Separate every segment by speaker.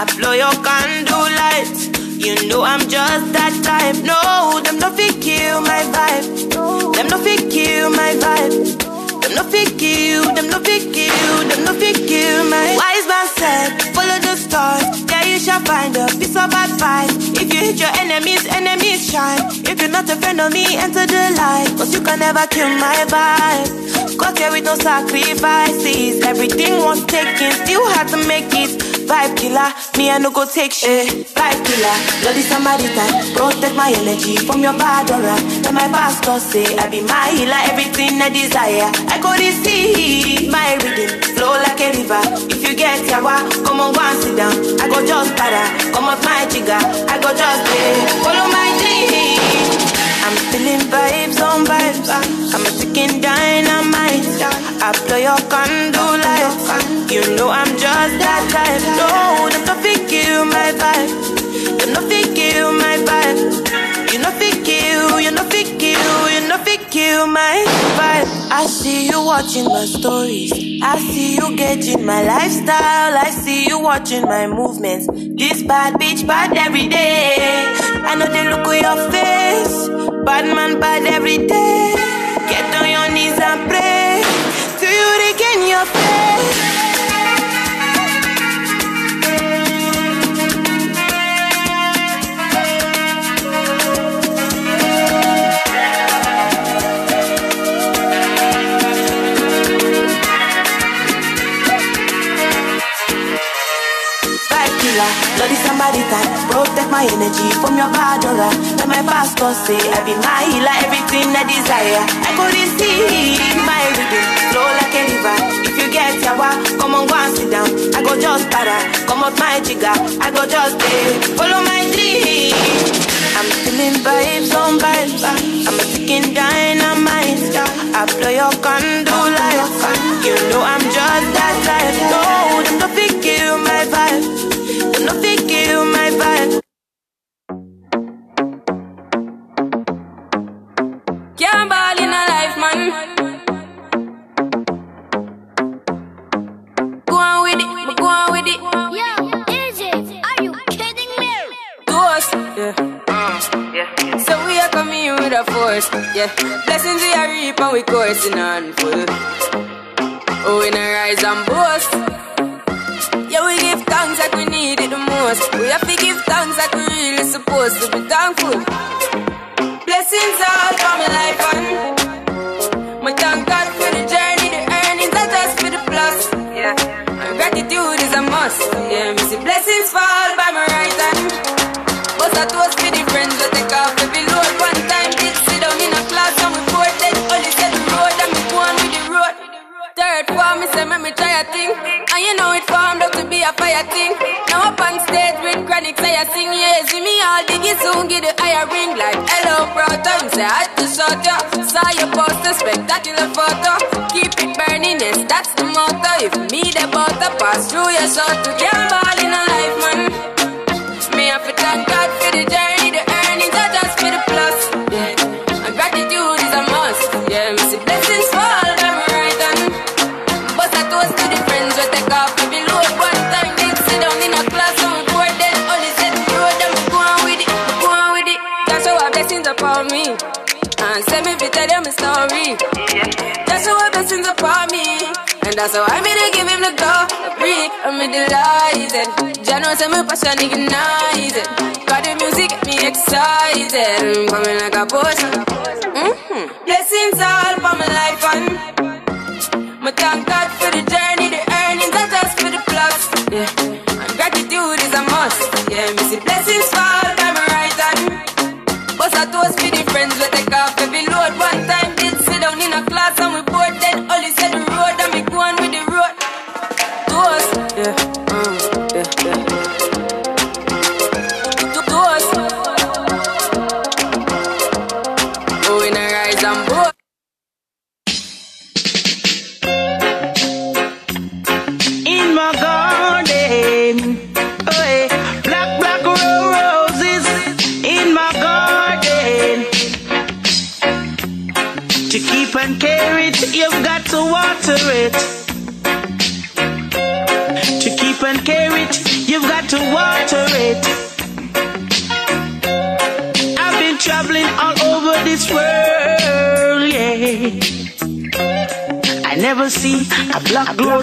Speaker 1: I blow your candle lights. You know I'm just that type. No, them no fit kill my vibe. Them no fit kill my vibe. Them no fit kill. Them no fit kill. Them no fit kill my. Wise man said, follow the stars. There you shall find a piece of advice. If you hit your enemies, enemies shine. If you're not a friend of me, enter the light. Cause you can never kill my vibe. Got here with no sacrifices. Everything was taken, still had to make it. Vibe killer, me I no go take shit. Vibe killer, bloody somebody time. Protect my energy from your bad aura. Then my pastor say I be my healer, everything I desire. I go receive my rhythm, flow like a river. If you get yawa, come on, and sit down. I go just para, come off my jigger. I go just play, follow my dream. I'm feeling vibes on vibes. I'm a ticking dynamite. I blow your candle lights. You know I'm just that type. No, them no fit kill my vibe. Them no fit kill my vibe. You no fit kill, you no fit kill, you no fit kill my vibe. I see you watching my stories. I see you getting my lifestyle. I see you watching my movements. This bad bitch bad every day. I know they look at your face. Bad man bad every day. Your bad my say I be my healer, everything I desire. I go receive my rhythm, flow like a river. If you get yawa, come on, go and sit down. I go just para, come up my jigger. I go just pay, follow my dream. I'm feeling vibes on vibes. I'm a ticking dynamite. I blow your lights. You know I'm just that type. No, fit kill my vibe. Fit kill my vibe.
Speaker 2: And we coursing on full. Oh, we not rise and boast. Yeah, we give thanks like we need it the most. We have to give thanks like we really supposed to be thankful. Blessings all See me all diggy soon, get the higher ring like hello, brother. You say I had to shut ya. Saw your poster, spectacular photo. Keep it burning, yes, that's the motto. If me the butter pass through your shot to get ball in a life, man. Me have to thank God for the journey, And that's how I made to give him the glory. I'm in delighted. Jano say my passion ignited. Got the music get me excited. I'm coming like a boss. Mm-hmm. Blessings all for my life and my thank God for the journey, the earnings are just for the plus. Yeah, and gratitude is a must. Yeah, me see blessings fall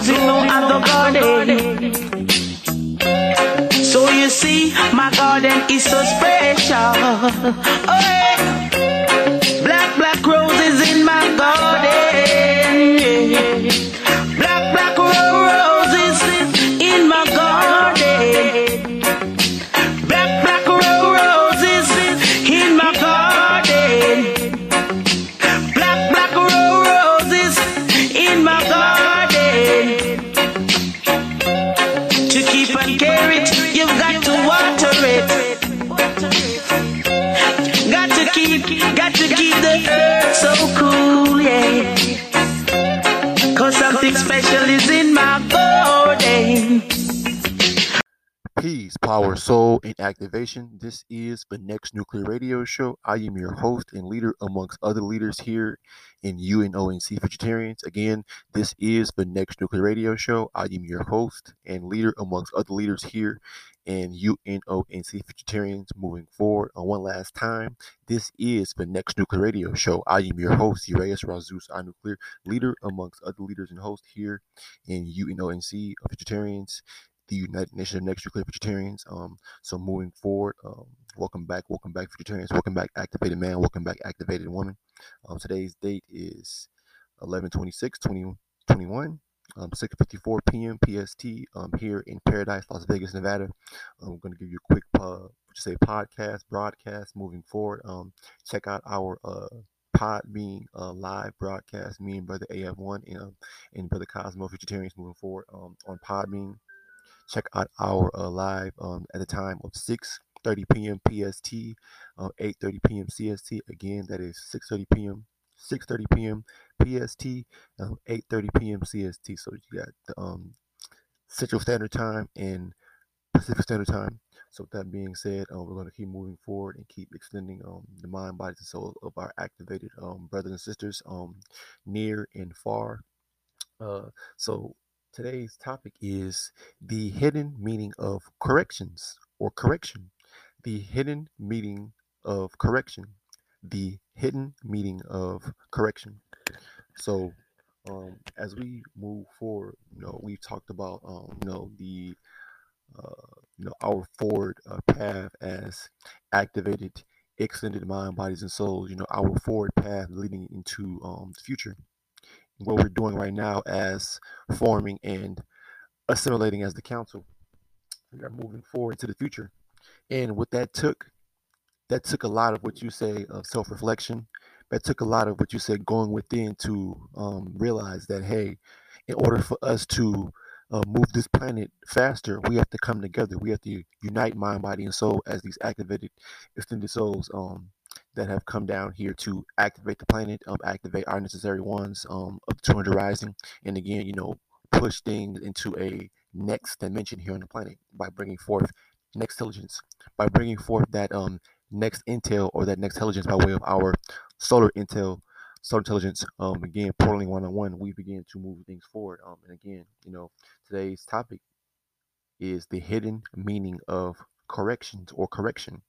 Speaker 3: other garden. So you see, my garden is so special. Oh, yeah. And
Speaker 4: activation. This is the next nuclear radio show. I am your host and leader amongst other leaders here in UNONC Futuritarians. Again, this is the next nuclear radio show. I am your host and leader amongst other leaders here in UNONC Futuritarians. Moving forward, uh, one last time, this is the next nuclear radio show. I am your host, Uraeus Razus, I nuclear leader amongst other leaders and hosts here in UNONC Futuritarians the United Nations of Next Nuclear Futuritarians. Um, so moving forward, um, welcome back, welcome back, futuritarians. Welcome back, activated man. Welcome back, activated woman. Um, today's date is 11 26 2021. Um, 6:54 p.m. PST. Um, here in Paradise, Las Vegas, Nevada. I'm going to give you a quick, uh, just say podcast broadcast. Moving forward, um, check out our uh, Podbean uh, live broadcast. Me and Brother AF1 and, um, and Brother Cosmo Futuritarians moving forward um, on Podbean check out our uh, live um, at the time of 6.30 p.m. PST, uh, 8.30 p.m. CST. Again, that is 6.30 p.m. 6.30 p.m. PST, um, 8.30 p.m. CST. So you got the um, Central Standard Time and Pacific Standard Time. So with that being said, uh, we're going to keep moving forward and keep extending um, the mind, bodies, and soul of our activated um, brothers and sisters um, near and far. Uh, so today's topic is the hidden meaning of corrections or correction. The hidden meaning of correction. The hidden meaning of correction. So, um, as we move forward, you know, we've talked about, um, you know, the, uh, you know, our forward uh, path as activated, extended mind, bodies, and souls. You know, our forward path leading into um, the future what we're doing right now as forming and assimilating as the council. We are moving forward to the future. And what that took, that took a lot of what you say of self reflection. That took a lot of what you said going within to um, realize that, hey, in order for us to uh, move this planet faster, we have to come together. We have to unite mind, body, and soul as these activated, extended souls um, that have come down here to activate the planet, um, activate our necessary ones um, of 200 Rising, and again, you know, push things into a next dimension here on the planet by bringing forth next intelligence, by bringing forth that um, next intel or that next intelligence by way of our solar intel, solar intelligence. Um, again, portaling one on one, we begin to move things forward. Um, and again, you know, today's topic is the hidden meaning of corrections or correction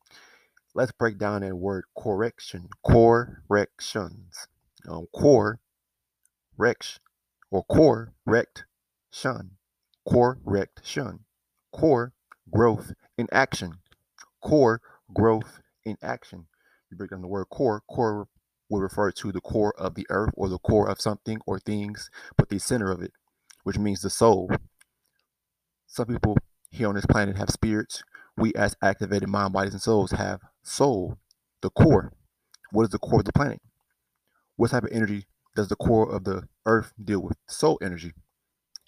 Speaker 4: let's break down that word correction corrections um, or correction core rect shun. Core growth in action core growth in action you break down the word core core will refer to the core of the earth or the core of something or things but the center of it which means the soul some people here on this planet have spirits we as activated mind bodies and souls have soul, the core. What is the core of the planet? What type of energy does the core of the earth deal with? Soul energy.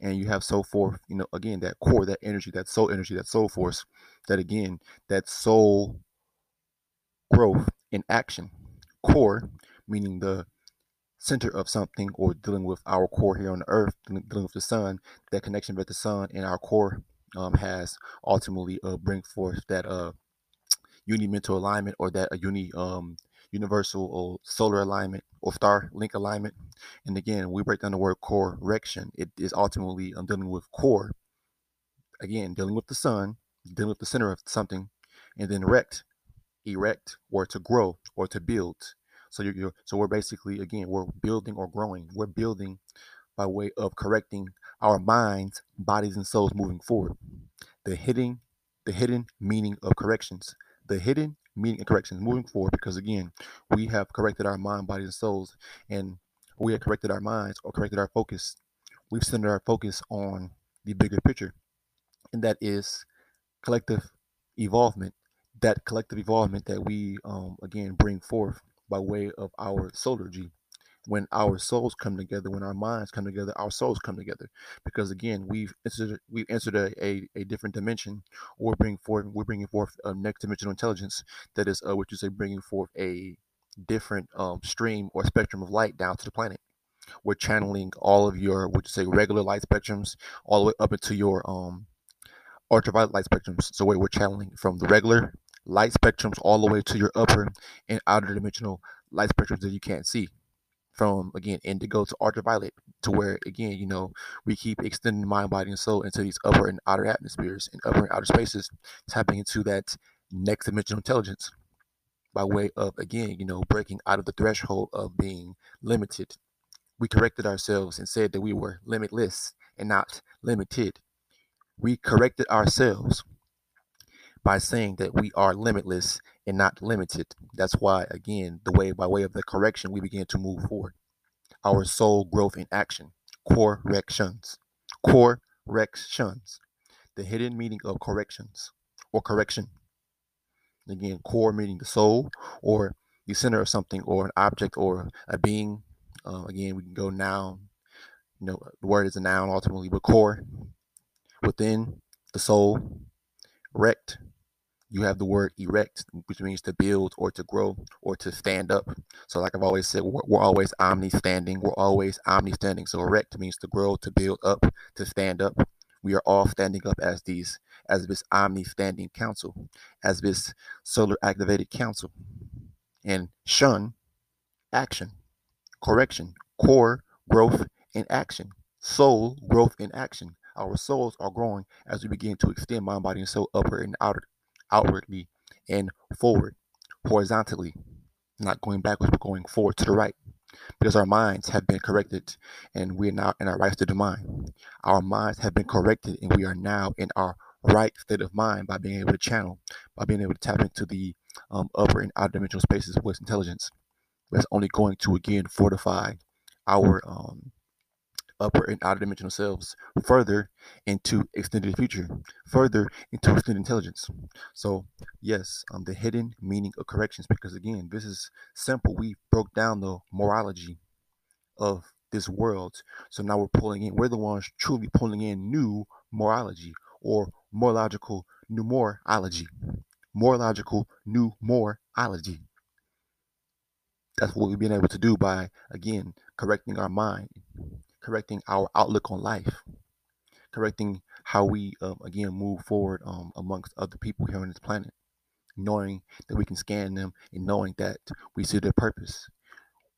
Speaker 4: And you have so forth, you know, again, that core, that energy, that soul energy, that soul force, that again, that soul growth in action. Core, meaning the center of something or dealing with our core here on the earth, dealing with the sun, that connection with the sun and our core um, has ultimately uh, bring forth that uh, uni mental alignment or that uh, uni um, universal or solar alignment or star link alignment. And again, we break down the word correction. It is ultimately I'm dealing with core. Again, dealing with the sun, dealing with the center of something, and then erect, erect, or to grow or to build. So you're, you're so we're basically again we're building or growing. We're building by way of correcting our minds, bodies, and souls moving forward. The hidden, the hidden meaning of corrections. The hidden meaning and corrections moving forward because again, we have corrected our mind, bodies, and souls, and we have corrected our minds or corrected our focus. We've centered our focus on the bigger picture, and that is collective evolvement. That collective evolvement that we um, again bring forth by way of our solar G when our souls come together, when our minds come together, our souls come together. Because again, we've entered, we've entered a, a, a different dimension, or bring forth, we're bringing forth a next dimensional intelligence that is, uh, what you say, bringing forth a different um, stream or spectrum of light down to the planet. We're channeling all of your, what you say, regular light spectrums, all the way up into your um, ultraviolet light spectrums. So we're channeling from the regular light spectrums all the way to your upper and outer dimensional light spectrums that you can't see from again indigo to ultraviolet to where again you know we keep extending mind body and soul into these upper and outer atmospheres and upper and outer spaces tapping into that next dimensional intelligence by way of again you know breaking out of the threshold of being limited. We corrected ourselves and said that we were limitless and not limited. We corrected ourselves by saying that we are limitless and not limited. That's why, again, the way by way of the correction, we begin to move forward. Our soul growth in action, corrections, corrections, the hidden meaning of corrections or correction. Again, core meaning the soul or the center of something or an object or a being. Uh, again, we can go noun. You know, the word is a noun ultimately, but core within the soul, rect you have the word erect, which means to build or to grow or to stand up. So, like I've always said, we're, we're always omni standing. We're always omni standing. So, erect means to grow, to build up, to stand up. We are all standing up as these, as this omni standing council, as this solar activated council. And shun, action, correction, core, growth, and action, soul, growth, and action. Our souls are growing as we begin to extend mind, body, and soul upper and outer outwardly and forward, horizontally, not going backwards, but going forward to the right. Because our minds have been corrected and we are now in our right state of mind. Our minds have been corrected and we are now in our right state of mind by being able to channel, by being able to tap into the um, upper and outer dimensional spaces with intelligence. That's only going to again fortify our um, upper and outer dimensional selves further into extended future, further into extended intelligence. So, yes, um, the hidden meaning of corrections, because again, this is simple. We broke down the morology of this world. So now we're pulling in, we're the ones truly pulling in new morology or morological numerology. Morological numerology. That's what we've been able to do by, again, correcting our mind, correcting our outlook on life, correcting how we um, again move forward um, amongst other people here on this planet, knowing that we can scan them and knowing that we see their purpose,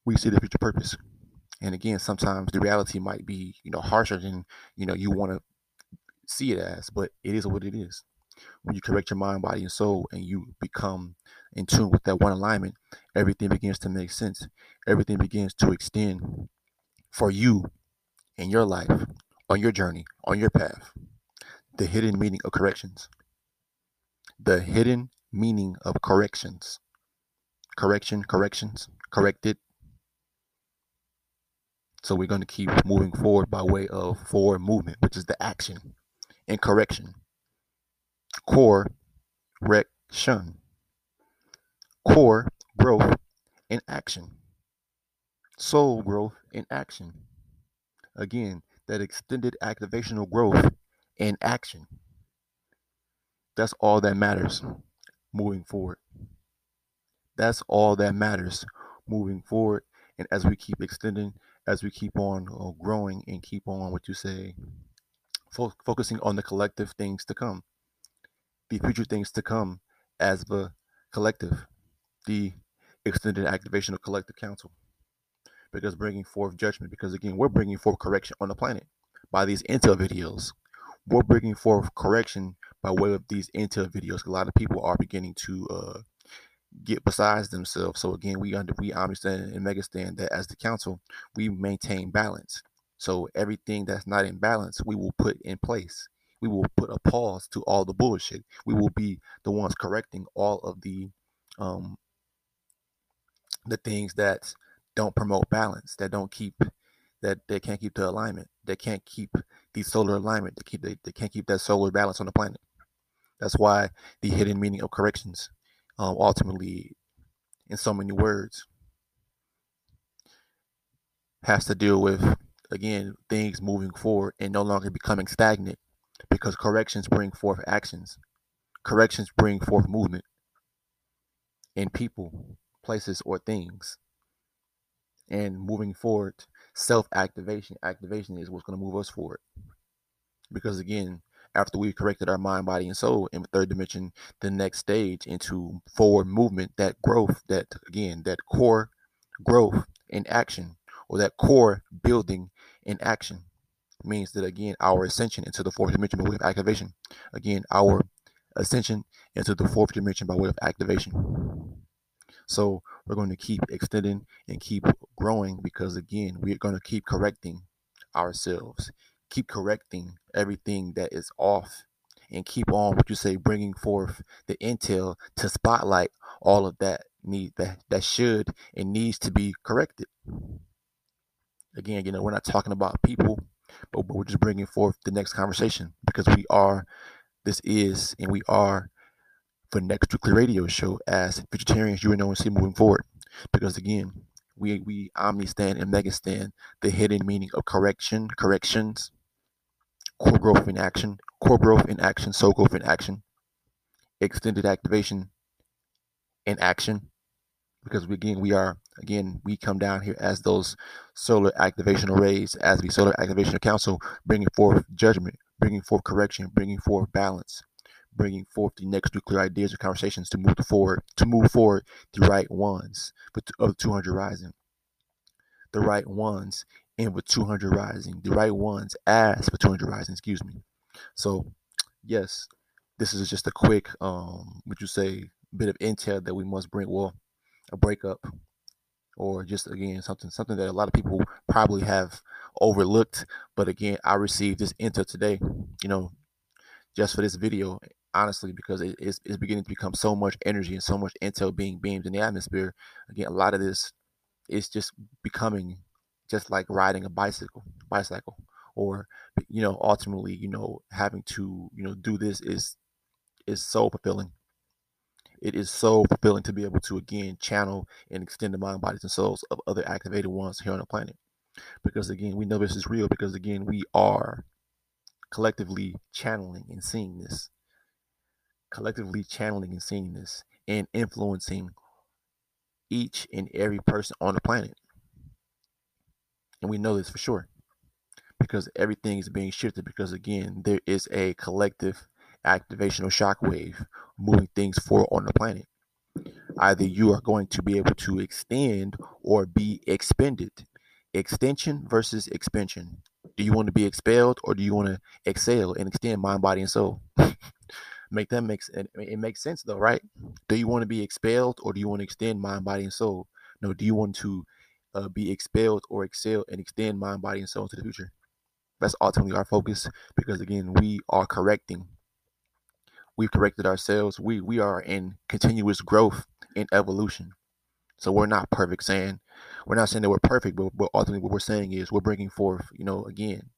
Speaker 4: we see the future purpose. And again, sometimes the reality might be you know harsher than you know you want to see it as, but it is what it is. When you correct your mind, body, and soul, and you become in tune with that one alignment, everything begins to make sense. Everything begins to extend for you in your life, on your journey, on your path. The hidden meaning of corrections. The hidden meaning of corrections. Correction, corrections, corrected. So we're going to keep moving forward by way of forward movement, which is the action and correction. Core, correction. Core growth in action. Soul growth in action. Again, that extended activational growth and action. That's all that matters moving forward. That's all that matters moving forward. And as we keep extending, as we keep on uh, growing and keep on what you say, fo- focusing on the collective things to come, the future things to come as the collective, the extended activation of collective counsel because bringing forth judgment because again we're bringing forth correction on the planet by these intel videos. We're bringing forth correction by way of these intel videos a lot of people are beginning to uh, get besides themselves. So again we under we understand and megastand that as the council we maintain balance. So everything that's not in balance we will put in place. We will put a pause to all the bullshit. We will be the ones correcting all of the um the things that don't promote balance, that don't keep that they can't keep the alignment, they can't keep the solar alignment, they keep they, they can't keep that solar balance on the planet. That's why the hidden meaning of corrections, um, ultimately, in so many words, has to deal with again things moving forward and no longer becoming stagnant, because corrections bring forth actions, corrections bring forth movement in people, places, or things and moving forward self activation activation is what's going to move us forward. Because again after we've corrected our mind body and soul in the third dimension the next stage into forward movement that growth that again that core growth in action or that core building in action means that again our ascension into the fourth dimension by way of activation. Again our ascension into the fourth dimension by way of activation. So we're going to keep extending and keep growing because, again, we're going to keep correcting ourselves, keep correcting everything that is off, and keep on what you say, bringing forth the intel to spotlight all of that need that that should and needs to be corrected. Again, you know, we're not talking about people, but, we're just bringing forth the next conversation because we are, this is, and we are for Next Nuclear Radio Show as futuritarians, you and know, and see moving forward. Because again, we we omni stand and mega stand the hidden meaning of correction, corrections, core growth in action, core growth in action, soul growth in action, extended activation in action. Because we, again, we are again we come down here as those solar activation arrays, as the solar activation council, bringing forth judgment, bringing forth correction, bringing forth balance bringing forth the next nuclear ideas and conversations to move forward, to move forward the right ones but of 200 Rising. The right ones in with 200 Rising. The right ones as for 200 Rising, excuse me. So, yes, this is just a quick, um, would you say, bit of intel that we must bring, well, a breakup or just again something something that a lot of people probably have overlooked but again i received this intel today you know just for this video honestly, because it, it's, it's beginning to become so much energy and so much intel being beamed in the atmosphere. Again, a lot of this is just becoming just like riding a bicycle, bicycle, or you know, ultimately, you know, having to you know do this is is so fulfilling. It is so fulfilling to be able to again channel and extend the mind, bodies, and souls of other activated ones here on the planet. Because again, we know this is real. Because again, we are collectively channeling and seeing this collectively channeling and seeing this and influencing each and every person on the planet. And we know this for sure because everything is being shifted because again there is a collective activational shockwave moving things forward on the planet. Either you are going to be able to extend or be expended. Extension versus expansion. Do you want to be expelled or do you want to excel and extend mind, body, and soul? make that makes it, it makes sense though, right? Do you want to be expelled or do you want to extend mind, body, and soul? No, do you want to uh, be expelled or excel and extend mind, body, and soul into the future? That's ultimately our focus because again, we are correcting. We've corrected ourselves. We we are in continuous growth and evolution. So we're not perfect saying we're not saying that we're perfect, but, but ultimately what we're saying is we're bringing forth, you know, again,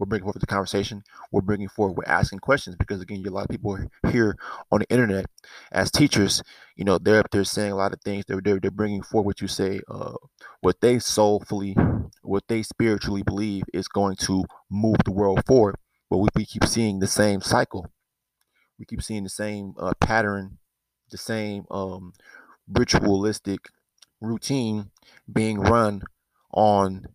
Speaker 4: we're bringing forth the conversation. We're bringing forward. We're asking questions because again, a lot of people here on the internet as teachers. You know, they're up there saying a lot of things. They're they're, they're bringing forward what you say, uh, what they soulfully, what they spiritually believe is going to move the world forward. But we, we keep seeing the same cycle. We keep seeing the same uh, pattern, the same um, ritualistic routine being run on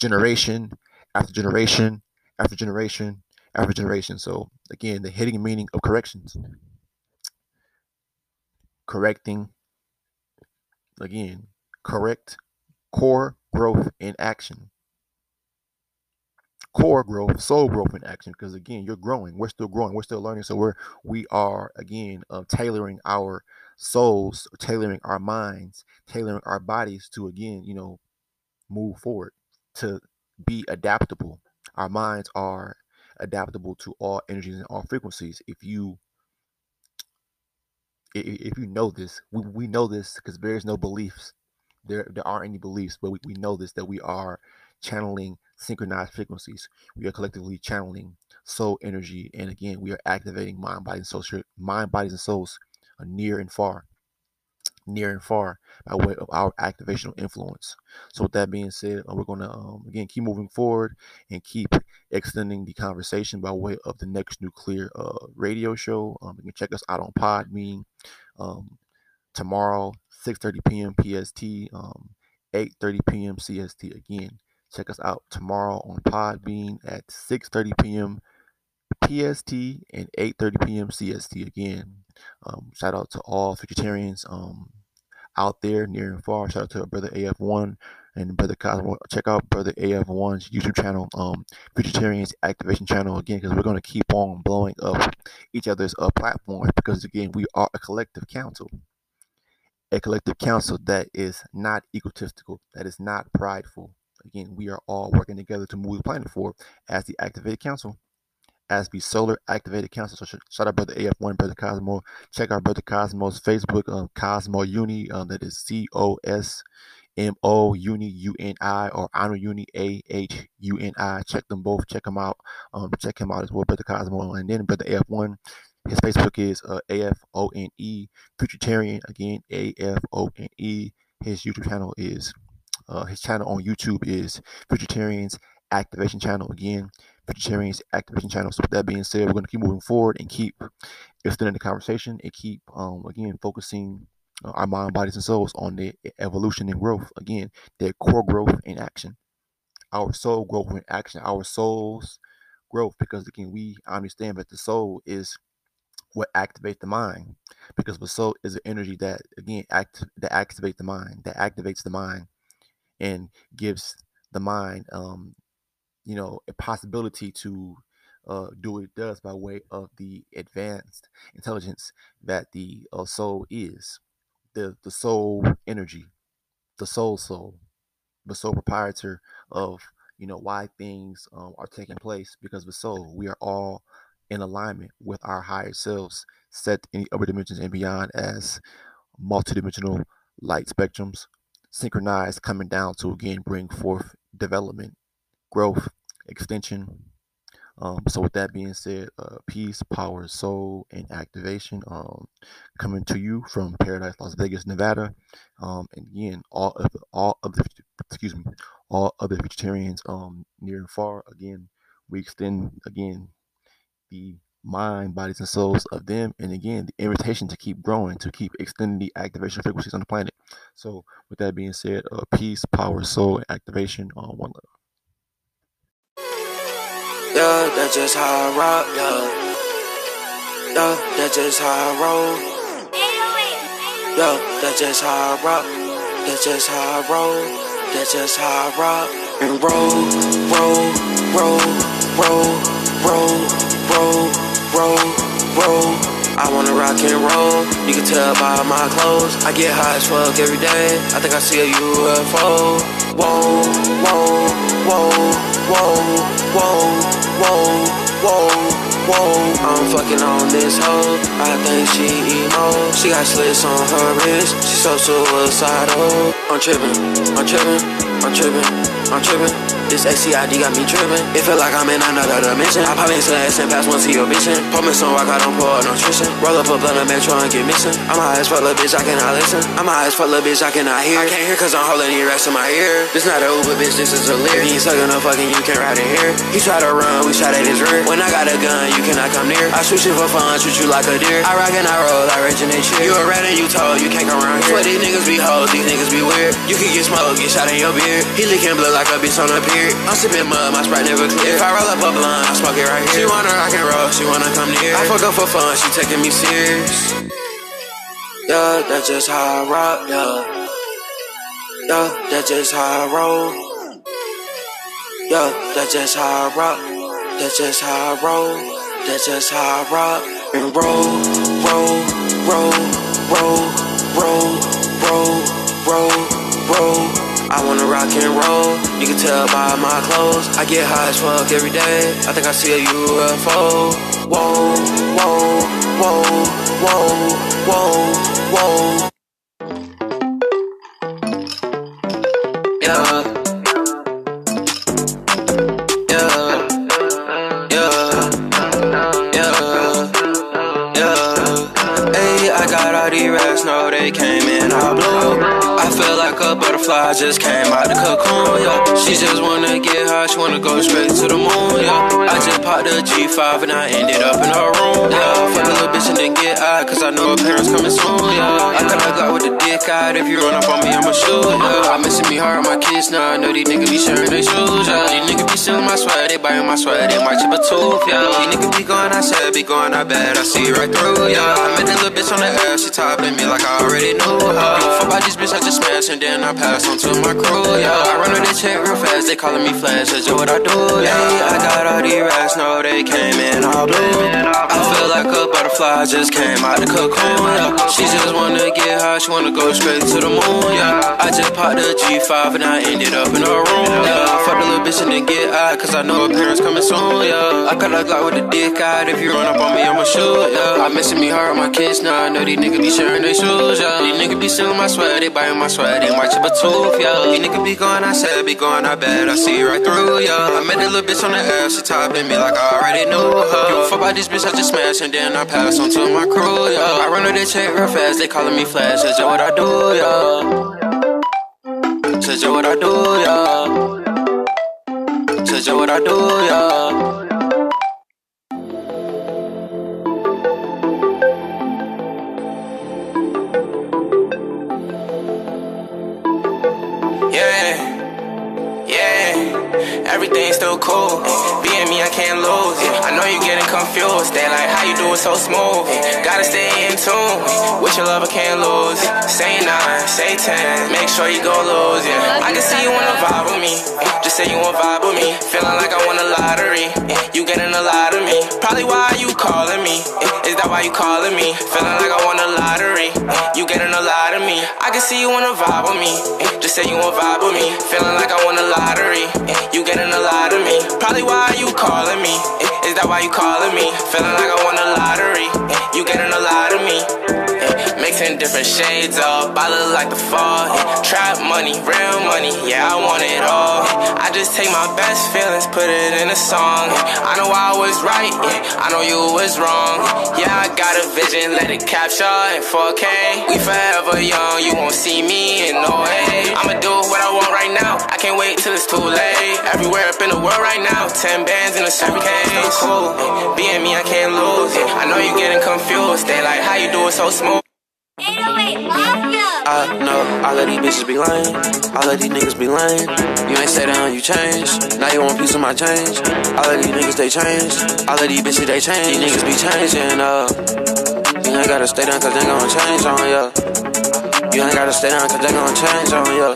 Speaker 4: generation after generation after generation after generation. So again, the hidden meaning of corrections. Correcting again, correct core growth in action. Core growth, soul growth in action, because again, you're growing. We're still growing. We're still learning. So we're we are again uh, tailoring our souls, tailoring our minds, tailoring our bodies to again, you know, move forward, to be adaptable. Our minds are adaptable to all energies and all frequencies. If you if you know this, we, we know this because there is no beliefs. There there aren't any beliefs, but we, we know this that we are channeling synchronized frequencies. We are collectively channeling soul energy, and again, we are activating mind, body, and soul, mind, bodies, and souls near and far, near and far by way of our activational influence. So, with that being said, uh, we're going to um, again keep moving forward and keep extending the conversation by way of the next nuclear uh, radio show. Um, you can check us out on Podbean um, tomorrow, 6:30 p.m. PST, um, 8:30 p.m. CST. Again, check us out tomorrow on Podbean at 6:30 p.m. PST and 8:30 p.m. CST. Again, um, shout out to all futuritarians um, out there near and far. Shout out to brother AF1 and brother Cosmo. Check out brother AF1's YouTube channel, um, Futuritarians Activation Channel again, because we're going to keep on blowing up each other's uh, platforms because again, we are a collective council. A collective council that is not egotistical, that is not prideful. Again, we are all working together to move the planet forward as the Activated Council as the Solar Activated Council. So shout out Brother AF1, Brother Cosmo. Check out Brother Cosmo's Facebook, um, Cosmo Uni. Um, that is C O S M O Uni U N I or Honor Uni A H U N I. Check them both. Check them out. Um, check him out as well, Brother Cosmo. And then Brother AF1. His Facebook is uh, AFONE Futuritarian. Again, AFONE. His YouTube channel is uh, his channel on YouTube is Futuritarians Activation Channel. Again, Futuritarians Activation Channel. So with that being said, we're going to keep moving forward and keep extending the conversation and keep, um, again, focusing uh, our mind, bodies, and souls on the evolution and growth. Again, their core growth in action. Our soul growth in action. Our soul's growth. Because again, we understand that the soul is what activates the mind. Because the soul is an energy that again act that activates the mind, that activates the mind and gives the mind um, you know, a possibility to uh, do what it does by way of the advanced intelligence that the uh, soul is, the the soul energy, the soul soul, the soul proprietor of you know why things um, are taking place because the soul. We are all in alignment with our higher selves, set in the upper dimensions and beyond as multidimensional light spectrums, synchronized, coming down to again bring forth development growth, extension. Um, so with that being said, uh, peace, power, soul, and activation um, coming to you from Paradise, Las Vegas, Nevada. Um, and again, all of all of the excuse me, all other futuritarians um, near and far. Again, we extend again the mind, bodies, and souls of them, and again the invitation to keep growing, to keep extending the activation frequencies on the planet. So with that being said, uh, peace, power, soul, activation on one love.
Speaker 5: Yeah, that's just how I rock, yeah. Yeah, that's just how I roll. Yeah, that's just how I rock. That's just how I roll. That's just how I rock. And roll, roll, roll, roll, roll, roll, roll, roll. I wanna rock and roll. You can tell by my clothes. I get high as fuck every day. I think I see a UFO. Whoa, whoa, whoa whoa, whoa, whoa, whoa, whoa. I'm fucking on this hoe. I think she emo. She got slits on her wrist. She so suicidal. I'm tripping, I'm tripping, I'm tripping, I'm tripping. This ACID got me tripping. It feel like I'm in another dimension. I pop into ass and pass one to your vision. Pour me some rock, I don't pour nutrition. Roll up a blunt of metro and get missing. I'm high as fuck, little bitch, I cannot listen. I'm high as fuck, little bitch, I cannot hear. I can't hear cause I'm holding the rest of my ear. This not a Uber, bitch, this is a lyric. You ain't sucking no fucking, you can't ride in here. He try to run, we shot at his rear. When I got a gun, you cannot come near. I shoot shit for fun, shoot you like a deer. I rock and I roll, I originate shit. You a rat and you told, you can't come around here. These niggas be hoes, these niggas be weird. You can get smoked, get shot in your beard. He licking blood like a bitch on a pier. I'm sipping mud my sprite never clear. If I roll up a blunt, I smoke it right here. She wanna rock and roll, she wanna come near. I fuck up for fun, she taking me serious. Yeah, that's just how I rock, yeah. Yeah, that's just how I roll. Yeah, that's just how I rock. That's just how I roll. That's just how I rock and roll, roll, roll, roll, roll, roll, roll, roll. I wanna rock and roll. You can tell by my clothes. I get high as fuck every day. I think I see a UFO. Whoa, whoa, whoa, whoa, whoa, whoa. Yeah. A butterfly just came out the cocoon, yeah. She just wanna get high, she wanna go straight to the moon, yeah. I just popped a G5 and I ended up in her room, yeah. Fuck a little bitch and then get high, cause I know her parents coming soon, yeah. I got a got with the dick out, if you run up on me, I'ma shoot, yeah. I'm missing me hard, my kids now, I know these niggas be sharing their shoes, yeah. These niggas be stealing my sweat, they buying my sweat, they might chip a tooth, yeah. These niggas be going outside, be going out bad, I see right through, yeah. I met that little bitch on the ass, she topping me like I already knew her. Fuck about this bitch, I just smash and then I pass on to my crew, yeah. I run with this check real fast, they calling me flash, that's just what I do, yeah. I got all these rats, no, they came in all blue. I feel like a butterfly just came out the cocoon, yeah. She just wanna get high, she wanna go straight to the moon, yeah. I just popped a G5 and I ended up in her room, yeah. Fuck the little bitch and then get high, cause I know her parents coming soon, yeah. I got a Glock with a dick out, if you run up on me, I'ma shoot, yeah. I missing me hard, my kids now, I know these niggas be sharing their shoes, yeah. These niggas be stealing my sweat, they buying my sweat, they chip a tooth, yeah. These niggas be going outside, be going out bad, I see right through, yeah. I met a little bitch on the ass, she topping me like I already knew her. Give a fuck about this bitch, I just smash and then I pass on to my crew, yeah. I run with that check real fast, they calling me flash, that's what I do, yeah. Says just what I do, yeah. That's just what I do. Yeah, everything's still cool. Being me, I can't lose. I know you're getting confused. They like how you do so smooth. Gotta stay in tune. With your love, I can't lose. Say nine, say ten. Make sure you go lose. Yeah, I can see you wanna vibe with me. Just say you wanna vibe with me. Feeling like I won a lottery. You getting a lot of me. Probably why you calling me. Is that why you calling me? Feeling like I won a lottery. You getting a lot of me. I can see you wanna vibe with me. Just say you wanna vibe with me. Feeling like I won a lottery. You getting a lot of me. Probably why you calling me. Is that why you calling me? Feeling like I won a lottery. You getting a lot of me. Mixing different shades up, I look like the fall. Trap money, real money, yeah, I want it all. I just take my best feelings, put it in a song. I know I was right, yeah, I know you was wrong. Yeah, I got a vision, let it capture in 4K. We forever young, you won't see me in no way. I'ma do what I want right now, I can't wait till it's too late. Everywhere up in the world right now, 10 bands in a suitcase. Cool, being me, I can't lose. I know you getting confused, they like how you do it so smooth.
Speaker 6: 808 Mafia.
Speaker 5: I know all of these bitches be lame, all of these niggas be lame. You ain't stay down, you change. Now you want piece of my change. All of these niggas they change, all of these bitches they change. These niggas be changing up. You ain't gotta stay down cause they gon' change on ya. You ain't gotta stay down cause they gon' change on ya.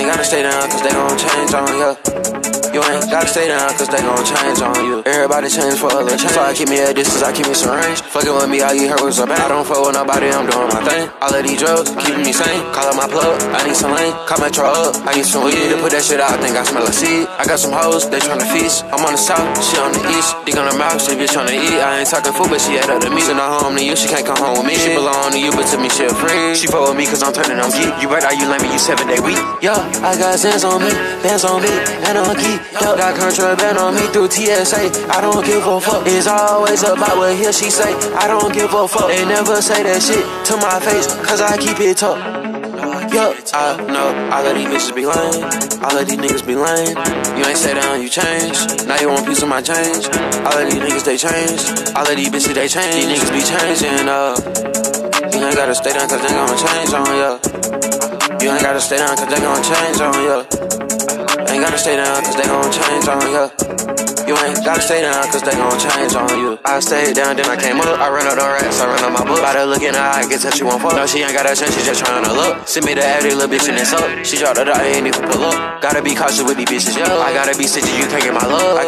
Speaker 5: Ain't gotta stay down cause they gon' change on ya. You ain't gotta stay down cause they gon' change on you. Everybody change for a change. So I keep me at distance, I keep me some range. Fucking with me, all you heard was a bang. I don't fuck with nobody, I'm doing my thing. All of these drugs keeping me sane. Call up my plug, I need some lane. Call Metro up, I need some weed to put that shit out. I think I smell a seed. I got some hoes, they tryna feast. I'm on the south, she on the east. Dick on her mouth, she bitch tryna eat. I ain't talking food, but she had other me. Send her home to you, she can't come home with me. She belong to you, but to me she a friend. She fuck with me cause I'm turning on geek. You right, are you lame, me, you seven day week. Yo, I got sense on me, bands on me, and on key. Yo, got contraband on me through TSA. I don't give a fuck. It's always about what he or she say. I don't give a fuck. They never say that shit to my face, cause I keep it tough. Yo, I know all of these bitches be lame. All of these niggas be lame. You ain't stay down, you change. Now you want piece of my change. All of these niggas they change. All of these bitches they change. These niggas be changing up. You ain't gotta stay down cause they gonna change on ya. You ain't gotta stay down cause they gon' change on ya. Ain't gotta stay down cause they gon' change on ya. You ain't gotta stay down, cause they gon' change on you. I stayed down, then I came up. I ran up the racks, I ran up my book. By the look in her eye, get touch you won't fuck. No, she ain't got that chance, she just trying to look. Send me the addy, little bitch, and it's up. She dropped the dot, ain't even pull up. Gotta be cautious with these bitches, yo. I gotta be stitches, you can't get my love. I